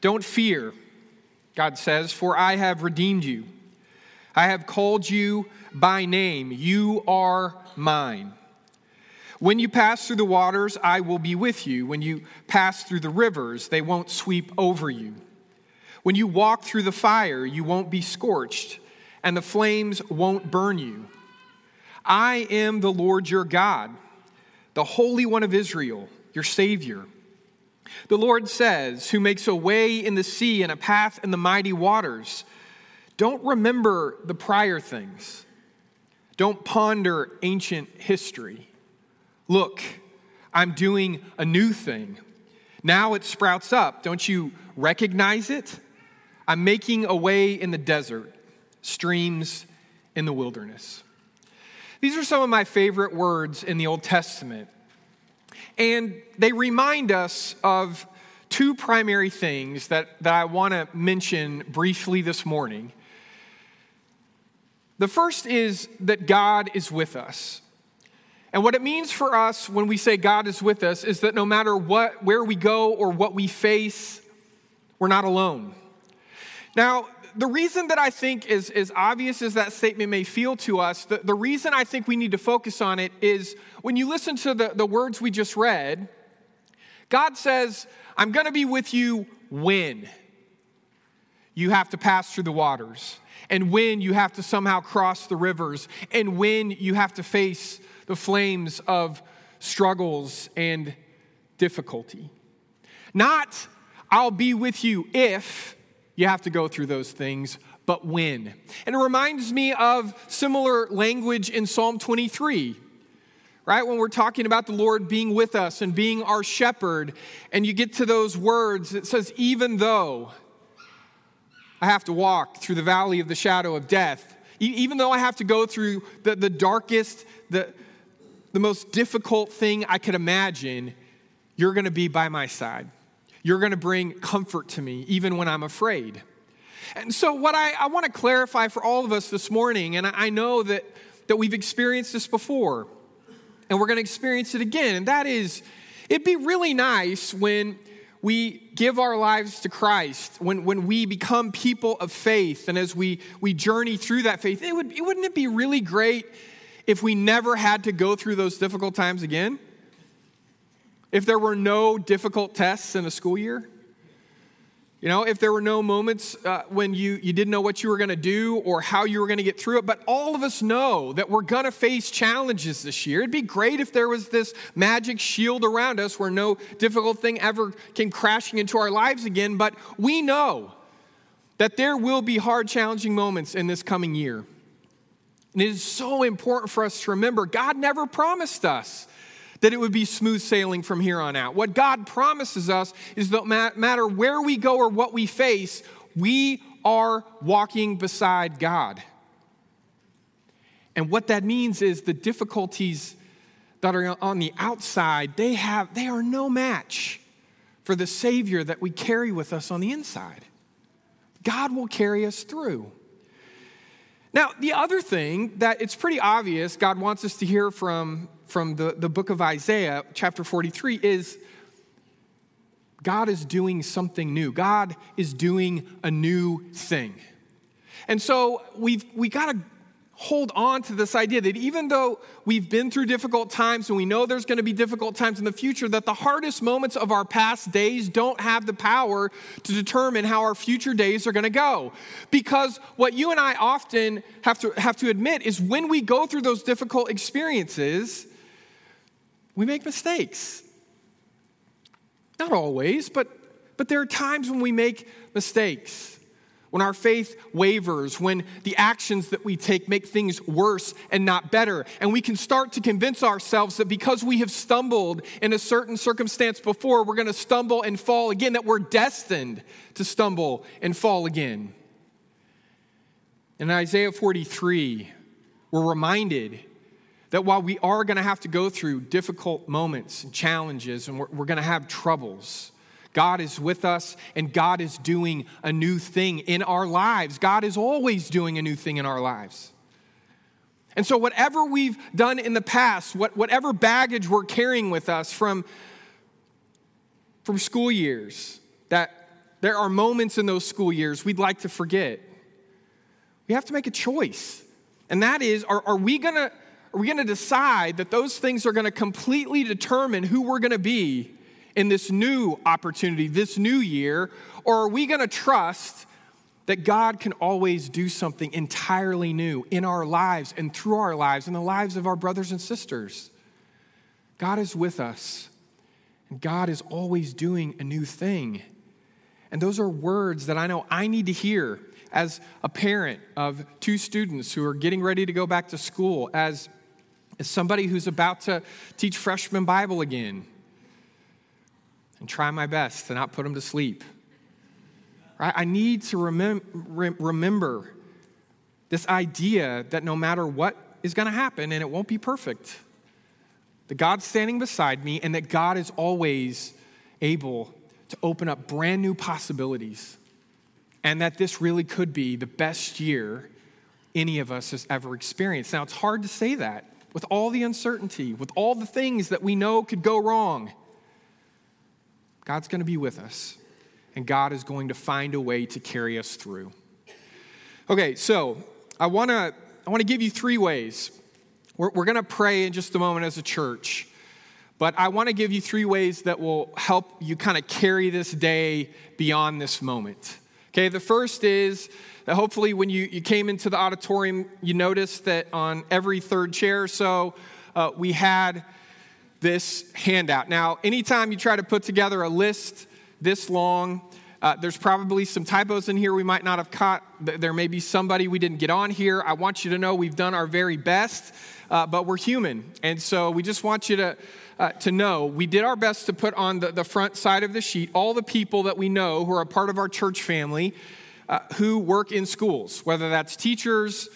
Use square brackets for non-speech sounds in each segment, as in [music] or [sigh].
Don't fear, God says, for I have redeemed you. I have called you by name. You are mine. When you pass through the waters, I will be with you. When you pass through the rivers, they won't sweep over you. When you walk through the fire, you won't be scorched, and the flames won't burn you. I am the Lord your God, the Holy One of Israel, your Savior. The Lord says, Who makes a way in the sea and a path in the mighty waters. Don't remember the prior things, don't ponder ancient history. Look, I'm doing a new thing. Now it sprouts up. Don't you recognize it? I'm making a way in the desert, streams in the wilderness. These are some of my favorite words in the Old Testament. And they remind us of two primary things that, that I want to mention briefly this morning. The first is that God is with us. And what it means for us when we say God is with us is that no matter what, where we go or what we face, we're not alone. Now, the reason that I think is as obvious as that statement may feel to us, the, the reason I think we need to focus on it is when you listen to the, the words we just read, God says, I'm going to be with you when you have to pass through the waters, and when you have to somehow cross the rivers, and when you have to face the flames of struggles and difficulty. Not, I'll be with you if you have to go through those things, but when. And it reminds me of similar language in Psalm 23 right? When we're talking about the Lord being with us and being our shepherd, and you get to those words, it says, even though I have to walk through the valley of the shadow of death, even though I have to go through the, the darkest, the, the most difficult thing I could imagine, you're going to be by my side. You're going to bring comfort to me, even when I'm afraid. And so, what I, I want to clarify for all of us this morning, and I know that, that we've experienced this before, and we're going to experience it again, and that is it'd be really nice when we give our lives to Christ, when, when we become people of faith, and as we, we journey through that faith, it would, wouldn't it be really great if we never had to go through those difficult times again? If there were no difficult tests in a school year? You know, if there were no moments uh, when you, you didn't know what you were going to do or how you were going to get through it, but all of us know that we're going to face challenges this year. It'd be great if there was this magic shield around us where no difficult thing ever came crashing into our lives again, but we know that there will be hard, challenging moments in this coming year. And it is so important for us to remember God never promised us that it would be smooth sailing from here on out. What God promises us is that no matter where we go or what we face, we are walking beside God. And what that means is the difficulties that are on the outside, they have they are no match for the savior that we carry with us on the inside. God will carry us through. Now, the other thing that it's pretty obvious God wants us to hear from from the, the book of Isaiah, chapter 43, is God is doing something new. God is doing a new thing. And so we've we got to hold on to this idea that even though we've been through difficult times and we know there's going to be difficult times in the future, that the hardest moments of our past days don't have the power to determine how our future days are going to go. Because what you and I often have to, have to admit is when we go through those difficult experiences, we make mistakes. Not always, but, but there are times when we make mistakes. When our faith wavers, when the actions that we take make things worse and not better. And we can start to convince ourselves that because we have stumbled in a certain circumstance before, we're going to stumble and fall again, that we're destined to stumble and fall again. In Isaiah 43, we're reminded that while we are going to have to go through difficult moments and challenges and we're, we're going to have troubles, God is with us and God is doing a new thing in our lives. God is always doing a new thing in our lives. And so, whatever we've done in the past, what, whatever baggage we're carrying with us from, from school years that there are moments in those school years we'd like to forget. We have to make a choice. And that is are, are we going to are we going to decide that those things are going to completely determine who we're going to be in this new opportunity, this new year? Or are we going to trust that God can always do something entirely new in our lives and through our lives and the lives of our brothers and sisters? God is with us, and God is always doing a new thing. And those are words that I know I need to hear as a parent of two students who are getting ready to go back to school, as as somebody who's about to teach freshman Bible again and try my best to not put them to sleep. Right? I need to remem- re- remember this idea that no matter what is going to happen, and it won't be perfect, that God's standing beside me and that God is always able to open up brand new possibilities, and that this really could be the best year any of us has ever experienced. Now, it's hard to say that with all the uncertainty, with all the things that we know could go wrong, God's going to be with us, and God is going to find a way to carry us through. Okay, so I want to I want to give you three ways. We're, we're going to pray in just a moment as a church, but I want to give you three ways that will help you kind of carry this day beyond this moment. Okay, the first is that hopefully when you, you came into the auditorium, you noticed that on every third chair or so, uh, we had this handout. Now, anytime you try to put together a list this long, uh, there's probably some typos in here we might not have caught. There may be somebody we didn't get on here. I want you to know we've done our very best, uh, but we're human. And so we just want you to, uh, to know we did our best to put on the, the front side of the sheet all the people that we know who are a part of our church family uh, who work in schools, whether that's teachers,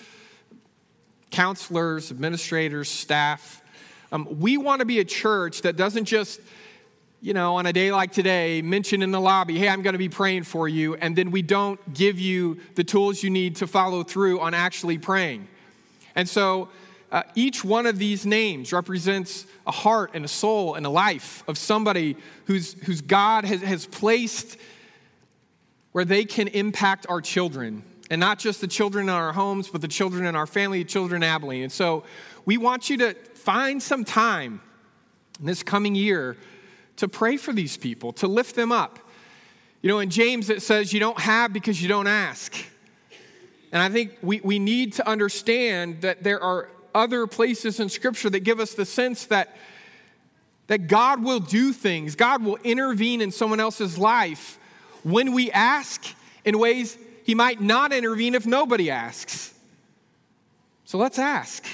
counselors, administrators, staff. Um, we want to be a church that doesn't just, you know, on a day like today, mention in the lobby, hey, I'm going to be praying for you, and then we don't give you the tools you need to follow through on actually praying. And so, uh, each one of these names represents a heart and a soul and a life of somebody whose, whose God has, has placed where they can impact our children. And not just the children in our homes, but the children in our family, the children in Abilene. And so we want you to find some time in this coming year to pray for these people, to lift them up. You know, in James it says, You don't have because you don't ask. And I think we, we need to understand that there are other places in Scripture that give us the sense that, that God will do things, God will intervene in someone else's life when we ask in ways he might not intervene if nobody asks. So let's ask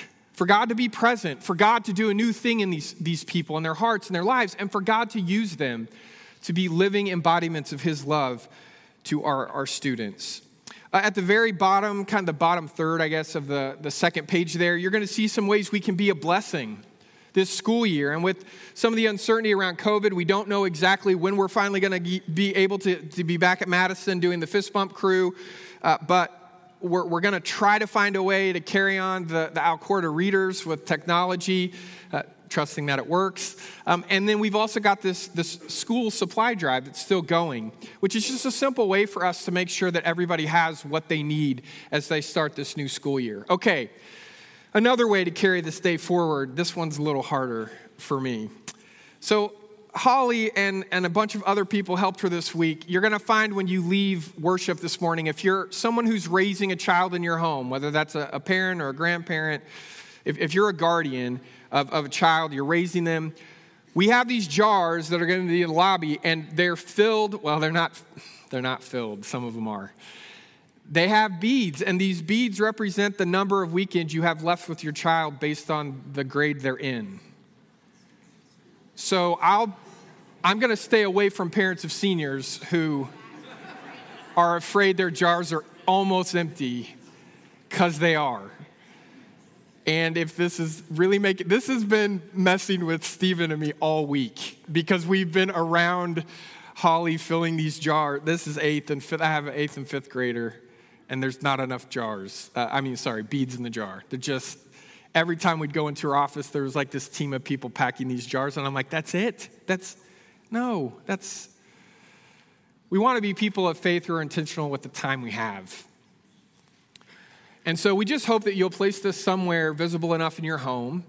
for God to be present, for God to do a new thing in these, these people, in their hearts and their lives, and for God to use them to be living embodiments of his love to our, our students. Uh, at the very bottom, kind of the bottom third, I guess, of the, the second page there, you're going to see some ways we can be a blessing this school year. And with some of the uncertainty around COVID, we don't know exactly when we're finally going to be able to, to be back at Madison doing the fist bump crew. Uh, but we're, we're going to try to find a way to carry on the, the Alcorta readers with technology, uh, trusting that it works. Um, and then we've also got this, this school supply drive that's still going, which is just a simple way for us to make sure that everybody has what they need as they start this new school year. Okay, Another way to carry this day forward, this one's a little harder for me. So, Holly and, and a bunch of other people helped her this week. You're going to find when you leave worship this morning, if you're someone who's raising a child in your home, whether that's a, a parent or a grandparent, if, if you're a guardian of, of a child, you're raising them, we have these jars that are going to be in the lobby, and they're filled. Well, they're not. They're not filled. Some of them are they have beads, and these beads represent the number of weekends you have left with your child based on the grade they're in. So I'll, I'm going to stay away from parents of seniors who are afraid their jars are almost empty because they are. And if this is really making, this has been messing with Stephen and me all week because we've been around Holly filling these jars. This is eighth and fifth. I have an eighth and fifth grader and there's not enough jars. Uh, I mean, sorry, beads in the jar. They're just, every time we'd go into her office, there was like this team of people packing these jars, and I'm like, that's it? That's, no, that's, we want to be people of faith who are intentional with the time we have. And so we just hope that you'll place this somewhere visible enough in your home,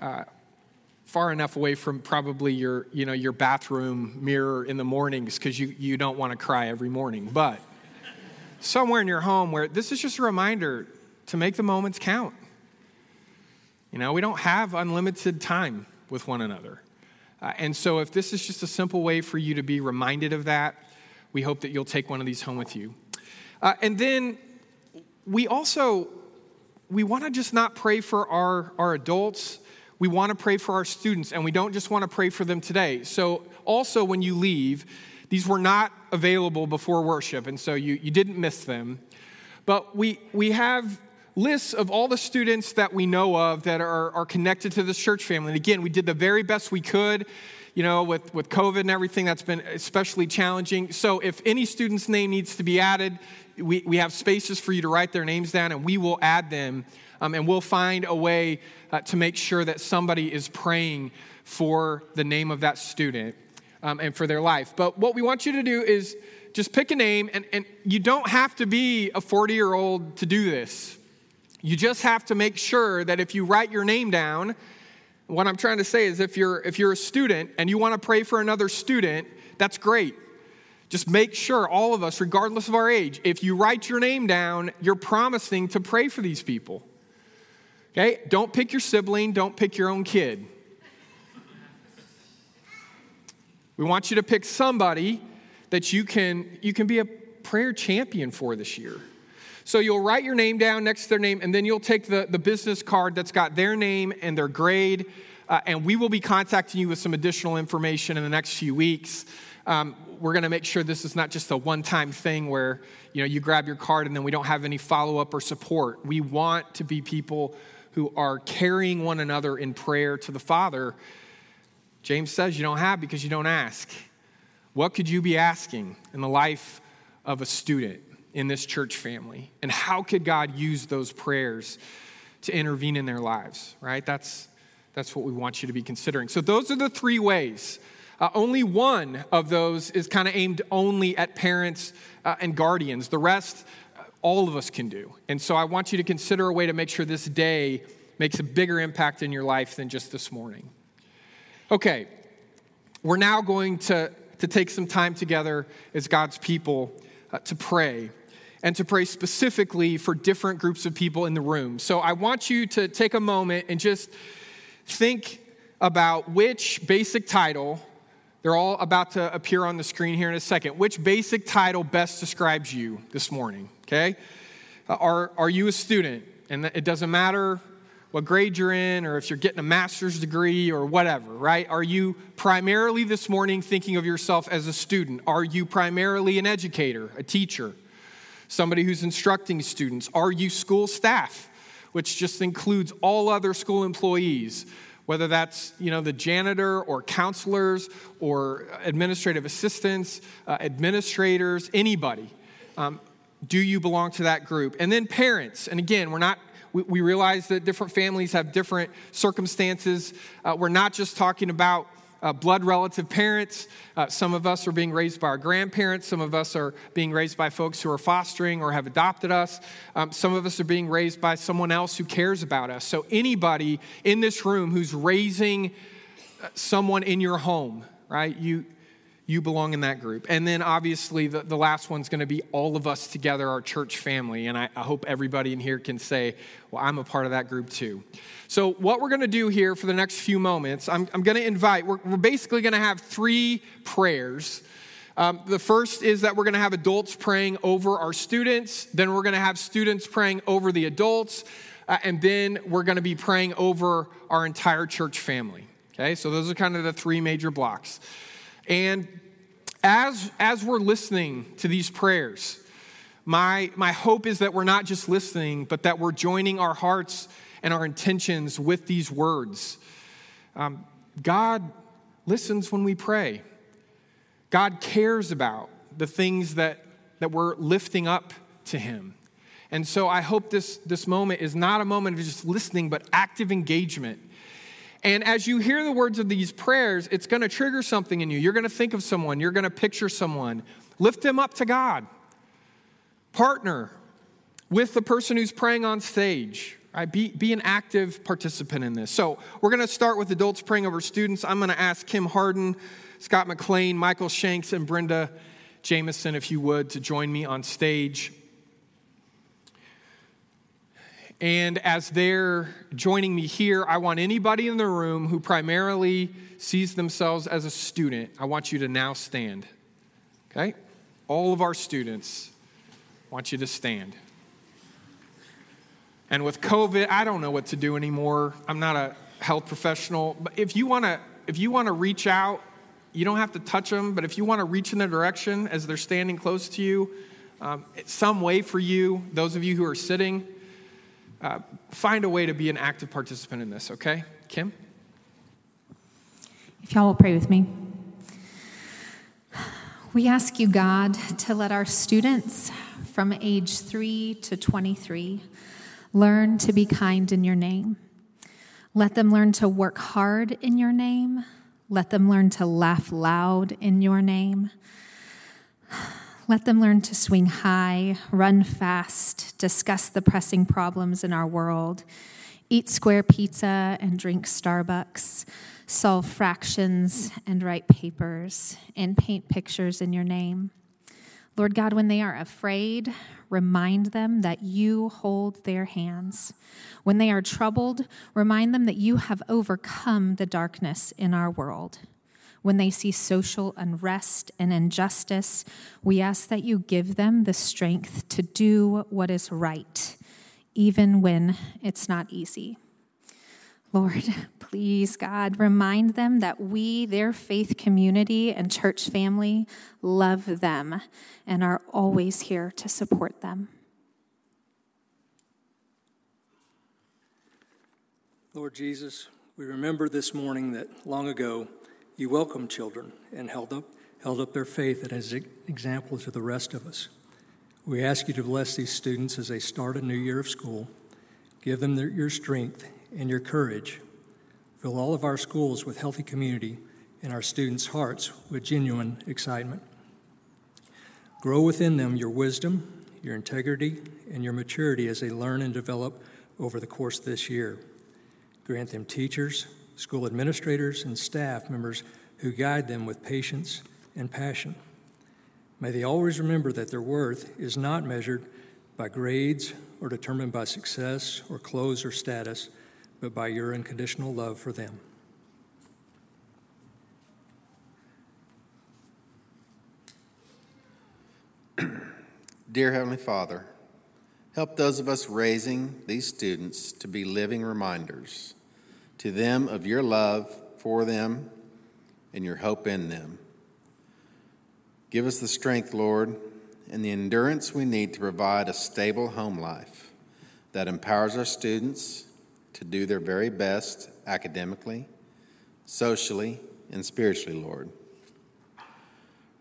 uh, far enough away from probably your, you know, your bathroom mirror in the mornings because you, you don't want to cry every morning. But somewhere in your home where this is just a reminder to make the moments count. You know, we don't have unlimited time with one another. Uh, and so, if this is just a simple way for you to be reminded of that, we hope that you'll take one of these home with you. Uh, and then we also we want to just not pray for our, our adults we want to pray for our students and we don't just want to pray for them today so also when you leave these were not available before worship and so you, you didn't miss them but we we have lists of all the students that we know of that are, are connected to this church family and again we did the very best we could you know, with, with COVID and everything, that's been especially challenging. So if any student's name needs to be added, we, we have spaces for you to write their names down and we will add them um, and we'll find a way uh, to make sure that somebody is praying for the name of that student um, and for their life. But what we want you to do is just pick a name, and, and you don't have to be a 40 year old to do this. You just have to make sure that if you write your name down, what I'm trying to say is if you're if you're a student and you want to pray for another student, that's great. Just make sure, all of us, regardless of our age, if you write your name down, you're promising to pray for these people. Okay? Don't pick your sibling, don't pick your own kid. We want you to pick somebody that you can, you can be a prayer champion for this year. So you'll write your name down next to their name, and then you'll take the, the business card that's got their name and their grade, uh, and we will be contacting you with some additional information in the next few weeks. Um, we're going to make sure this is not just a one-time thing where you know you grab your card and then we don't have any follow-up or support. We want to be people who are carrying one another in prayer to the Father. James says you don't have because you don't ask. What could you be asking in the life of a student in this church family? And how could God use those prayers to intervene in their lives, right? That's, that's what we want you to be considering. So, those are the three ways uh, only one of those is kind of aimed only at parents uh, and guardians. The rest, uh, all of us can do. And so I want you to consider a way to make sure this day makes a bigger impact in your life than just this morning. Okay, we're now going to, to take some time together as God's people uh, to pray and to pray specifically for different groups of people in the room. So I want you to take a moment and just think about which basic title they're all about to appear on the screen here in a second. Which basic title best describes you this morning? Okay? Uh, are, are you a student? And it doesn't matter what grade you're in or if you're getting a master's degree or whatever, right? Are you primarily this morning thinking of yourself as a student? Are you primarily an educator, a teacher, somebody who's instructing students? Are you school staff, which just includes all other school employees? whether that's you know the janitor or counselors or administrative assistants uh, administrators anybody um, do you belong to that group and then parents and again we're not we, realize that different families have different circumstances uh, we're not just talking about uh, blood relative parents. Uh, some of us are being raised by our grandparents. Some of us are being raised by folks who are fostering or have adopted us. Um, some of us are being raised by someone else who cares about us. So, anybody in this room who's raising uh, someone in your home, right? You, you belong in that group. And then obviously, the, the last one's going to be all of us together, our church family. And I, I, hope everybody in here can say, well, I'm a part of that group too. So, what we're going to do here for the next few moments, I'm, I'm going to invite, we're, we're basically going to have three prayers. Um, the first is that we're going to have adults praying over our students, then we're going to have students praying over the adults, uh, and then we're going to be praying over our entire church family. Okay, so those are kind of the three major blocks. And as, as we're listening to these prayers, my, my hope is that we're not just listening, but that we're joining our hearts and our intentions with these words. Um, God listens when we pray. God cares about the things that, that we're lifting up to Him. And so I hope this, this moment is not a moment of just listening, but active engagement and as you hear the words of these prayers, it's going to trigger something in you. You're going to think of someone, you're going to picture someone, Lift them up to God. Partner with the person who's praying on stage. Right? Be, be an active participant in this. So, we're going to start with adults praying over students. I'm going to ask Kim Harden, Scott McLean, Michael Shanks, and Brenda Jameson, if you would, to join me on stage. And as they're joining me here, I want anybody in the room who primarily sees themselves as a student, I want you to now stand. Okay? All of our students want you to stand. And with COVID, I don't know what to do anymore. I'm not a health professional, but if you want to if you want to reach out, you don't have to touch them, but if you want to reach in their direction as they're standing close to you, um, some way for you, those of you who are sitting, uh, find a way to be an active participant in this, okay? Kim? If y'all will pray with me. We ask you, God, to let our students from age 3 to 23 learn to be kind in your name. Let them learn to work hard in your name. Let them learn to laugh loud in your name. Let them learn to swing high, run fast, discuss the pressing problems in our world, eat square pizza and drink Starbucks, solve fractions and write papers, and paint pictures in your name. Lord God, when they are afraid, remind them that you hold their hands. When they are troubled, remind them that you have overcome the darkness in our world when they see social unrest and injustice, we ask that you give them the strength to do what is right, even when it's not easy. Lord, please, God, remind them that we, their faith community and church family, love them and are always here to support them. Lord Jesus, we remember this morning that long ago, you welcomed children and held up, held up their faith as an example to the rest of us. We ask you to bless these students as they start a new year of school. Give them their, your strength and your courage. Fill all of our schools with healthy community and our students' hearts with genuine excitement. Grow within them your wisdom, your integrity, and your maturity as they learn and develop over the course of this year. Grant them teachers, school administrators, and staff members who guide them with patience and passion. May they always remember that their worth is not measured by grades or determined by success or clothes or status, but by your unconditional love for them. [clears throat] Dear Heavenly Father, help those of us raising these students to be living reminders to them of your love for them and your hope in them. Give us the strength, Lord, and the endurance we need to provide a stable home life that empowers our students to do their very best academically, socially, and spiritually, Lord.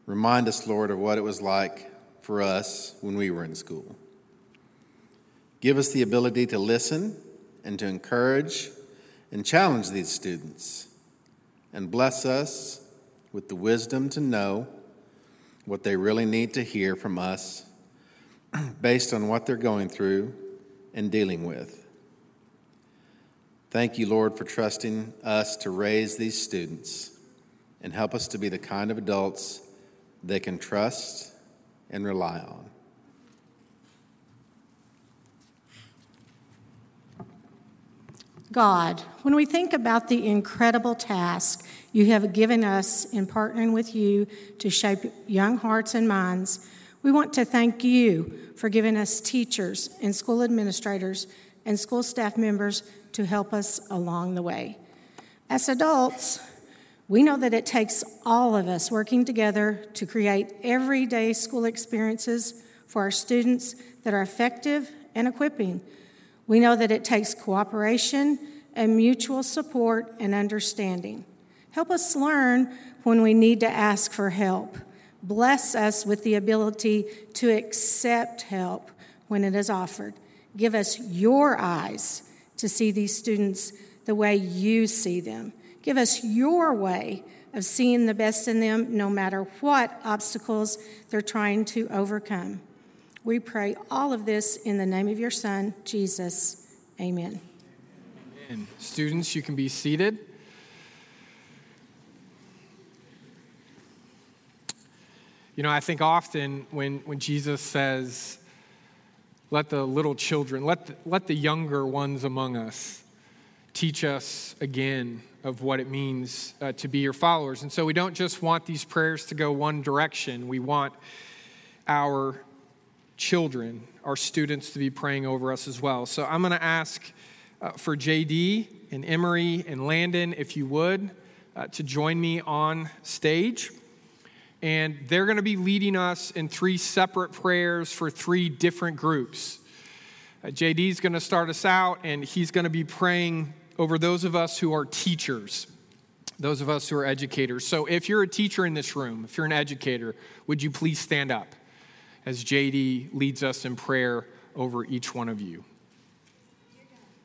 Remind us, Lord, of what it was like for us when we were in school. Give us the ability to listen and to encourage and challenge these students and bless us with the wisdom to know what they really need to hear from us [clears throat] based on what they're going through and dealing with. Thank you, Lord, for trusting us to raise these students and help us to be the kind of adults they can trust and rely on. God, when we think about the incredible task you have given us in partnering with you to shape young hearts and minds, we want to thank you for giving us teachers and school administrators and school staff members to help us along the way. As adults, we know that it takes all of us working together to create everyday school experiences for our students that are effective and equipping we know that it takes cooperation and mutual support and understanding. Help us learn when we need to ask for help. Bless us with the ability to accept help when it is offered. Give us your eyes to see these students the way you see them. Give us your way of seeing the best in them no matter what obstacles they're trying to overcome. We pray all of this in the name of your Son, Jesus. Amen. And students, you can be seated. You know, I think often when, when Jesus says, let the little children, let the, let the younger ones among us teach us again of what it means uh, to be your followers. And so we don't just want these prayers to go one direction, we want our children, our students, to be praying over us as well. So I'm going to ask uh, for JD and Emery and Landon, if you would, uh, to join me on stage. And they're going to be leading us in three separate prayers for three different groups. Uh, is going to start us out, and he's going to be praying over those of us who are teachers, those of us who are educators. So if you're a teacher in this room, if you're an educator, would you please stand up as JD leads us in prayer over each one of you?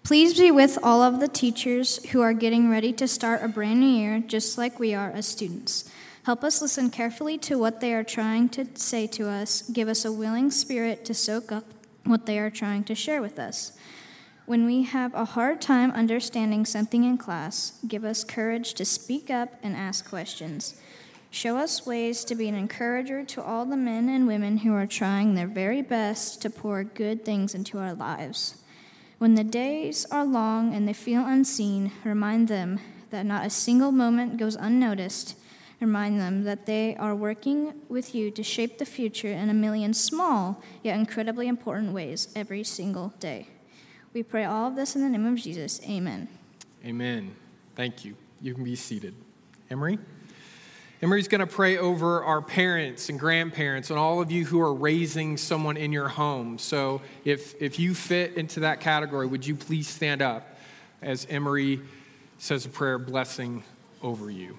Please be with all of the teachers who are getting ready to start a brand new year, just like we are as students. Help us listen carefully to what they are trying to say to us. Give us a willing spirit to soak up what they are trying to share with us. When we have a hard time understanding something in class, give us courage to speak up and ask questions. Show us ways to be an encourager to all the men and women who are trying their very best to pour good things into our lives. When the days are long and they feel unseen, remind them that not a single moment goes unnoticed Remind them that they are working with you to shape the future in a million small yet incredibly important ways every single day. We pray all of this in the name of Jesus. Amen. Amen. Thank you. You can be seated. Emery? Emery's going to pray over our parents and grandparents and all of you who are raising someone in your home. So if, if you fit into that category, would you please stand up as Emery says a prayer blessing over you?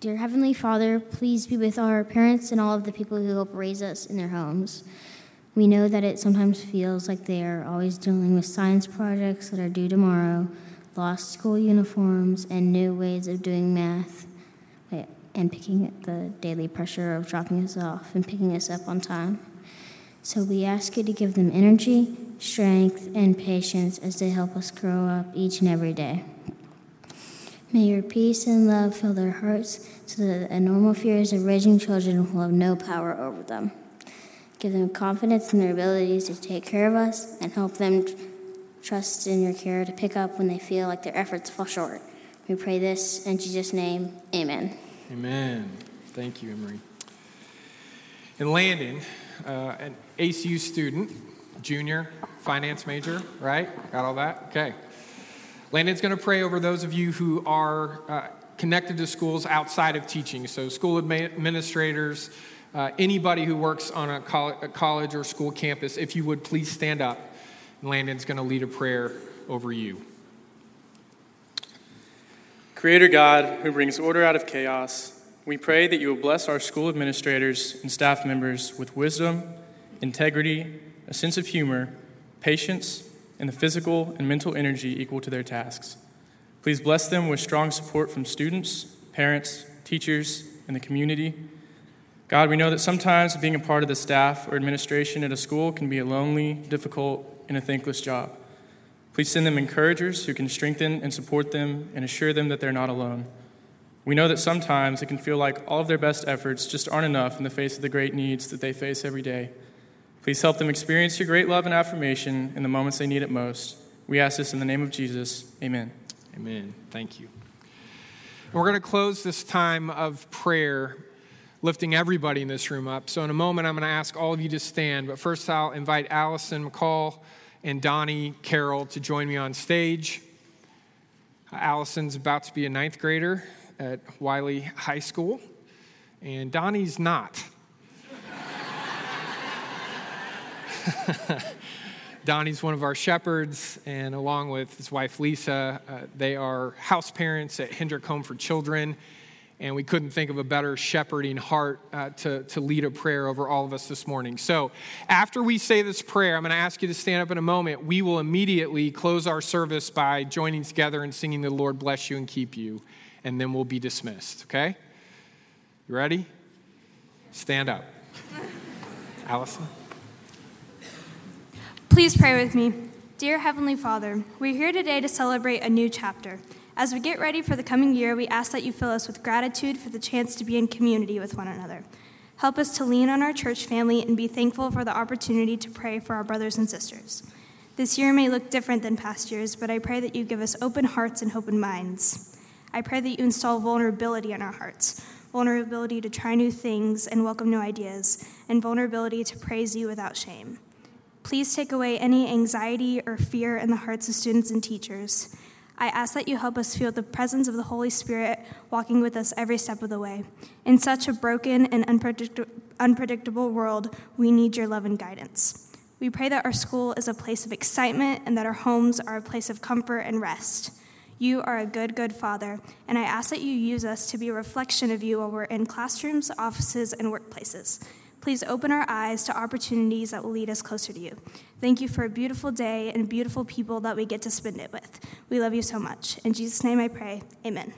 Dear Heavenly Father, please be with our parents and all of the people who help raise us in their homes. We know that it sometimes feels like they are always dealing with science projects that are due tomorrow, lost school uniforms, and new ways of doing math, and picking the daily pressure of dropping us off and picking us up on time. So we ask you to give them energy, strength, and patience as they help us grow up each and every day. May your peace and love fill their hearts so that the normal fears of raising children will have no power over them. Give them confidence in their abilities to take care of us and help them trust in your care to pick up when they feel like their efforts fall short. We pray this in Jesus' name. Amen. Amen. Thank you, Emery. And Landon, uh, an ACU student, junior, finance major, right? Got all that? Okay. Landon's going to pray over those of you who are uh, connected to schools outside of teaching. So, school administrators, uh, anybody who works on a, a college or school campus, if you would please stand up. Landon's going to lead a prayer over you. Creator God, who brings order out of chaos, we pray that you will bless our school administrators and staff members with wisdom, integrity, a sense of humor, patience, and the physical and mental energy equal to their tasks. Please bless them with strong support from students, parents, teachers, and the community. God, we know that sometimes being a part of the staff or administration at a school can be a lonely, difficult, and a thankless job. Please send them encouragers who can strengthen and support them and assure them that they're not alone. We know that sometimes it can feel like all of their best efforts just aren't enough in the face of the great needs that they face every day. Please help them experience your great love and affirmation in the moments they need it most. We ask this in the name of Jesus. Amen. Amen. Thank you. And we're going to close this time of prayer lifting everybody in this room up. So, in a moment, I'm going to ask all of you to stand. But first, I'll invite Allison McCall and Donnie Carroll to join me on stage. Allison's about to be a ninth grader at Wylie High School, and Donnie's not. [laughs] Donnie's one of our shepherds, and along with his wife Lisa, uh, they are house parents at Hendrick Home for Children. And we couldn't think of a better shepherding heart uh, to, to lead a prayer over all of us this morning. So, after we say this prayer, I'm going to ask you to stand up in a moment. We will immediately close our service by joining together and singing the Lord bless you and keep you, and then we'll be dismissed, okay? You ready? Stand up. [laughs] Allison? Please pray with me. Dear Heavenly Father, we're here today to celebrate a new chapter. As we get ready for the coming year, we ask that you fill us with gratitude for the chance to be in community with one another. Help us to lean on our church family and be thankful for the opportunity to pray for our brothers and sisters. This year may look different than past years, but I pray that you give us open hearts and open minds. I pray that you install vulnerability in our hearts vulnerability to try new things and welcome new ideas, and vulnerability to praise you without shame. Please take away any anxiety or fear in the hearts of students and teachers. I ask that you help us feel the presence of the Holy Spirit walking with us every step of the way. In such a broken and unpredict- unpredictable world, we need your love and guidance. We pray that our school is a place of excitement and that our homes are a place of comfort and rest. You are a good, good Father, and I ask that you use us to be a reflection of you while we're in classrooms, offices, and workplaces. Please open our eyes to opportunities that will lead us closer to you. Thank you for a beautiful day and beautiful people that we get to spend it with. We love you so much. In Jesus' name I pray. Amen.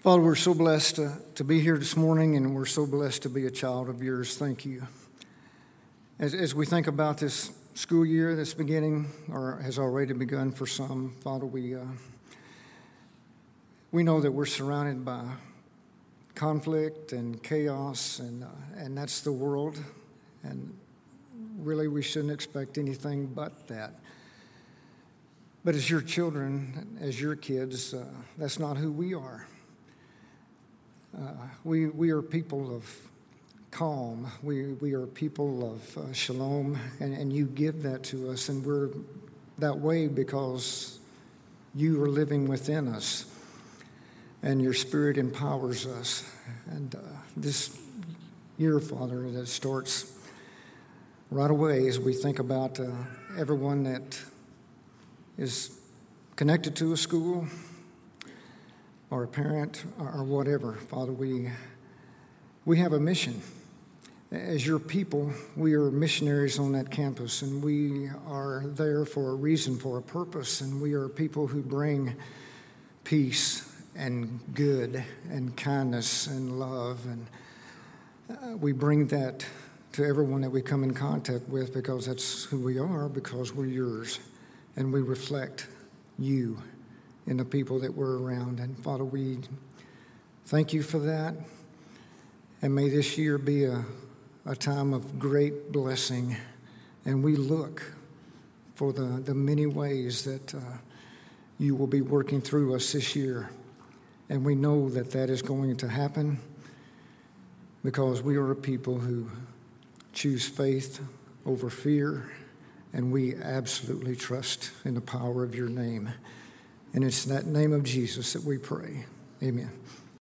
Father, we're so blessed to, to be here this morning, and we're so blessed to be a child of yours. Thank you. As, as we think about this school year that's beginning, or has already begun for some, Father, we, uh, we know that we're surrounded by conflict and chaos, and, uh, and that's the world. And really, we shouldn't expect anything but that. But as your children, as your kids, uh, that's not who we are. Uh, we, we are people of calm. We, we are people of uh, shalom, and, and you give that to us, and we're that way because you are living within us, and your spirit empowers us. And uh, this year, Father, that starts right away as we think about uh, everyone that is connected to a school or a parent or whatever. Father, we, we have a mission. As your people, we are missionaries on that campus, and we are there for a reason, for a purpose, and we are people who bring peace and good and kindness and love. And uh, we bring that to everyone that we come in contact with because that's who we are, because we're yours. And we reflect you in the people that we're around. And Father, we thank you for that. And may this year be a, a time of great blessing. And we look for the, the many ways that uh, you will be working through us this year. And we know that that is going to happen because we are a people who choose faith over fear, and we absolutely trust in the power of your name. And it's in that name of Jesus that we pray. Amen.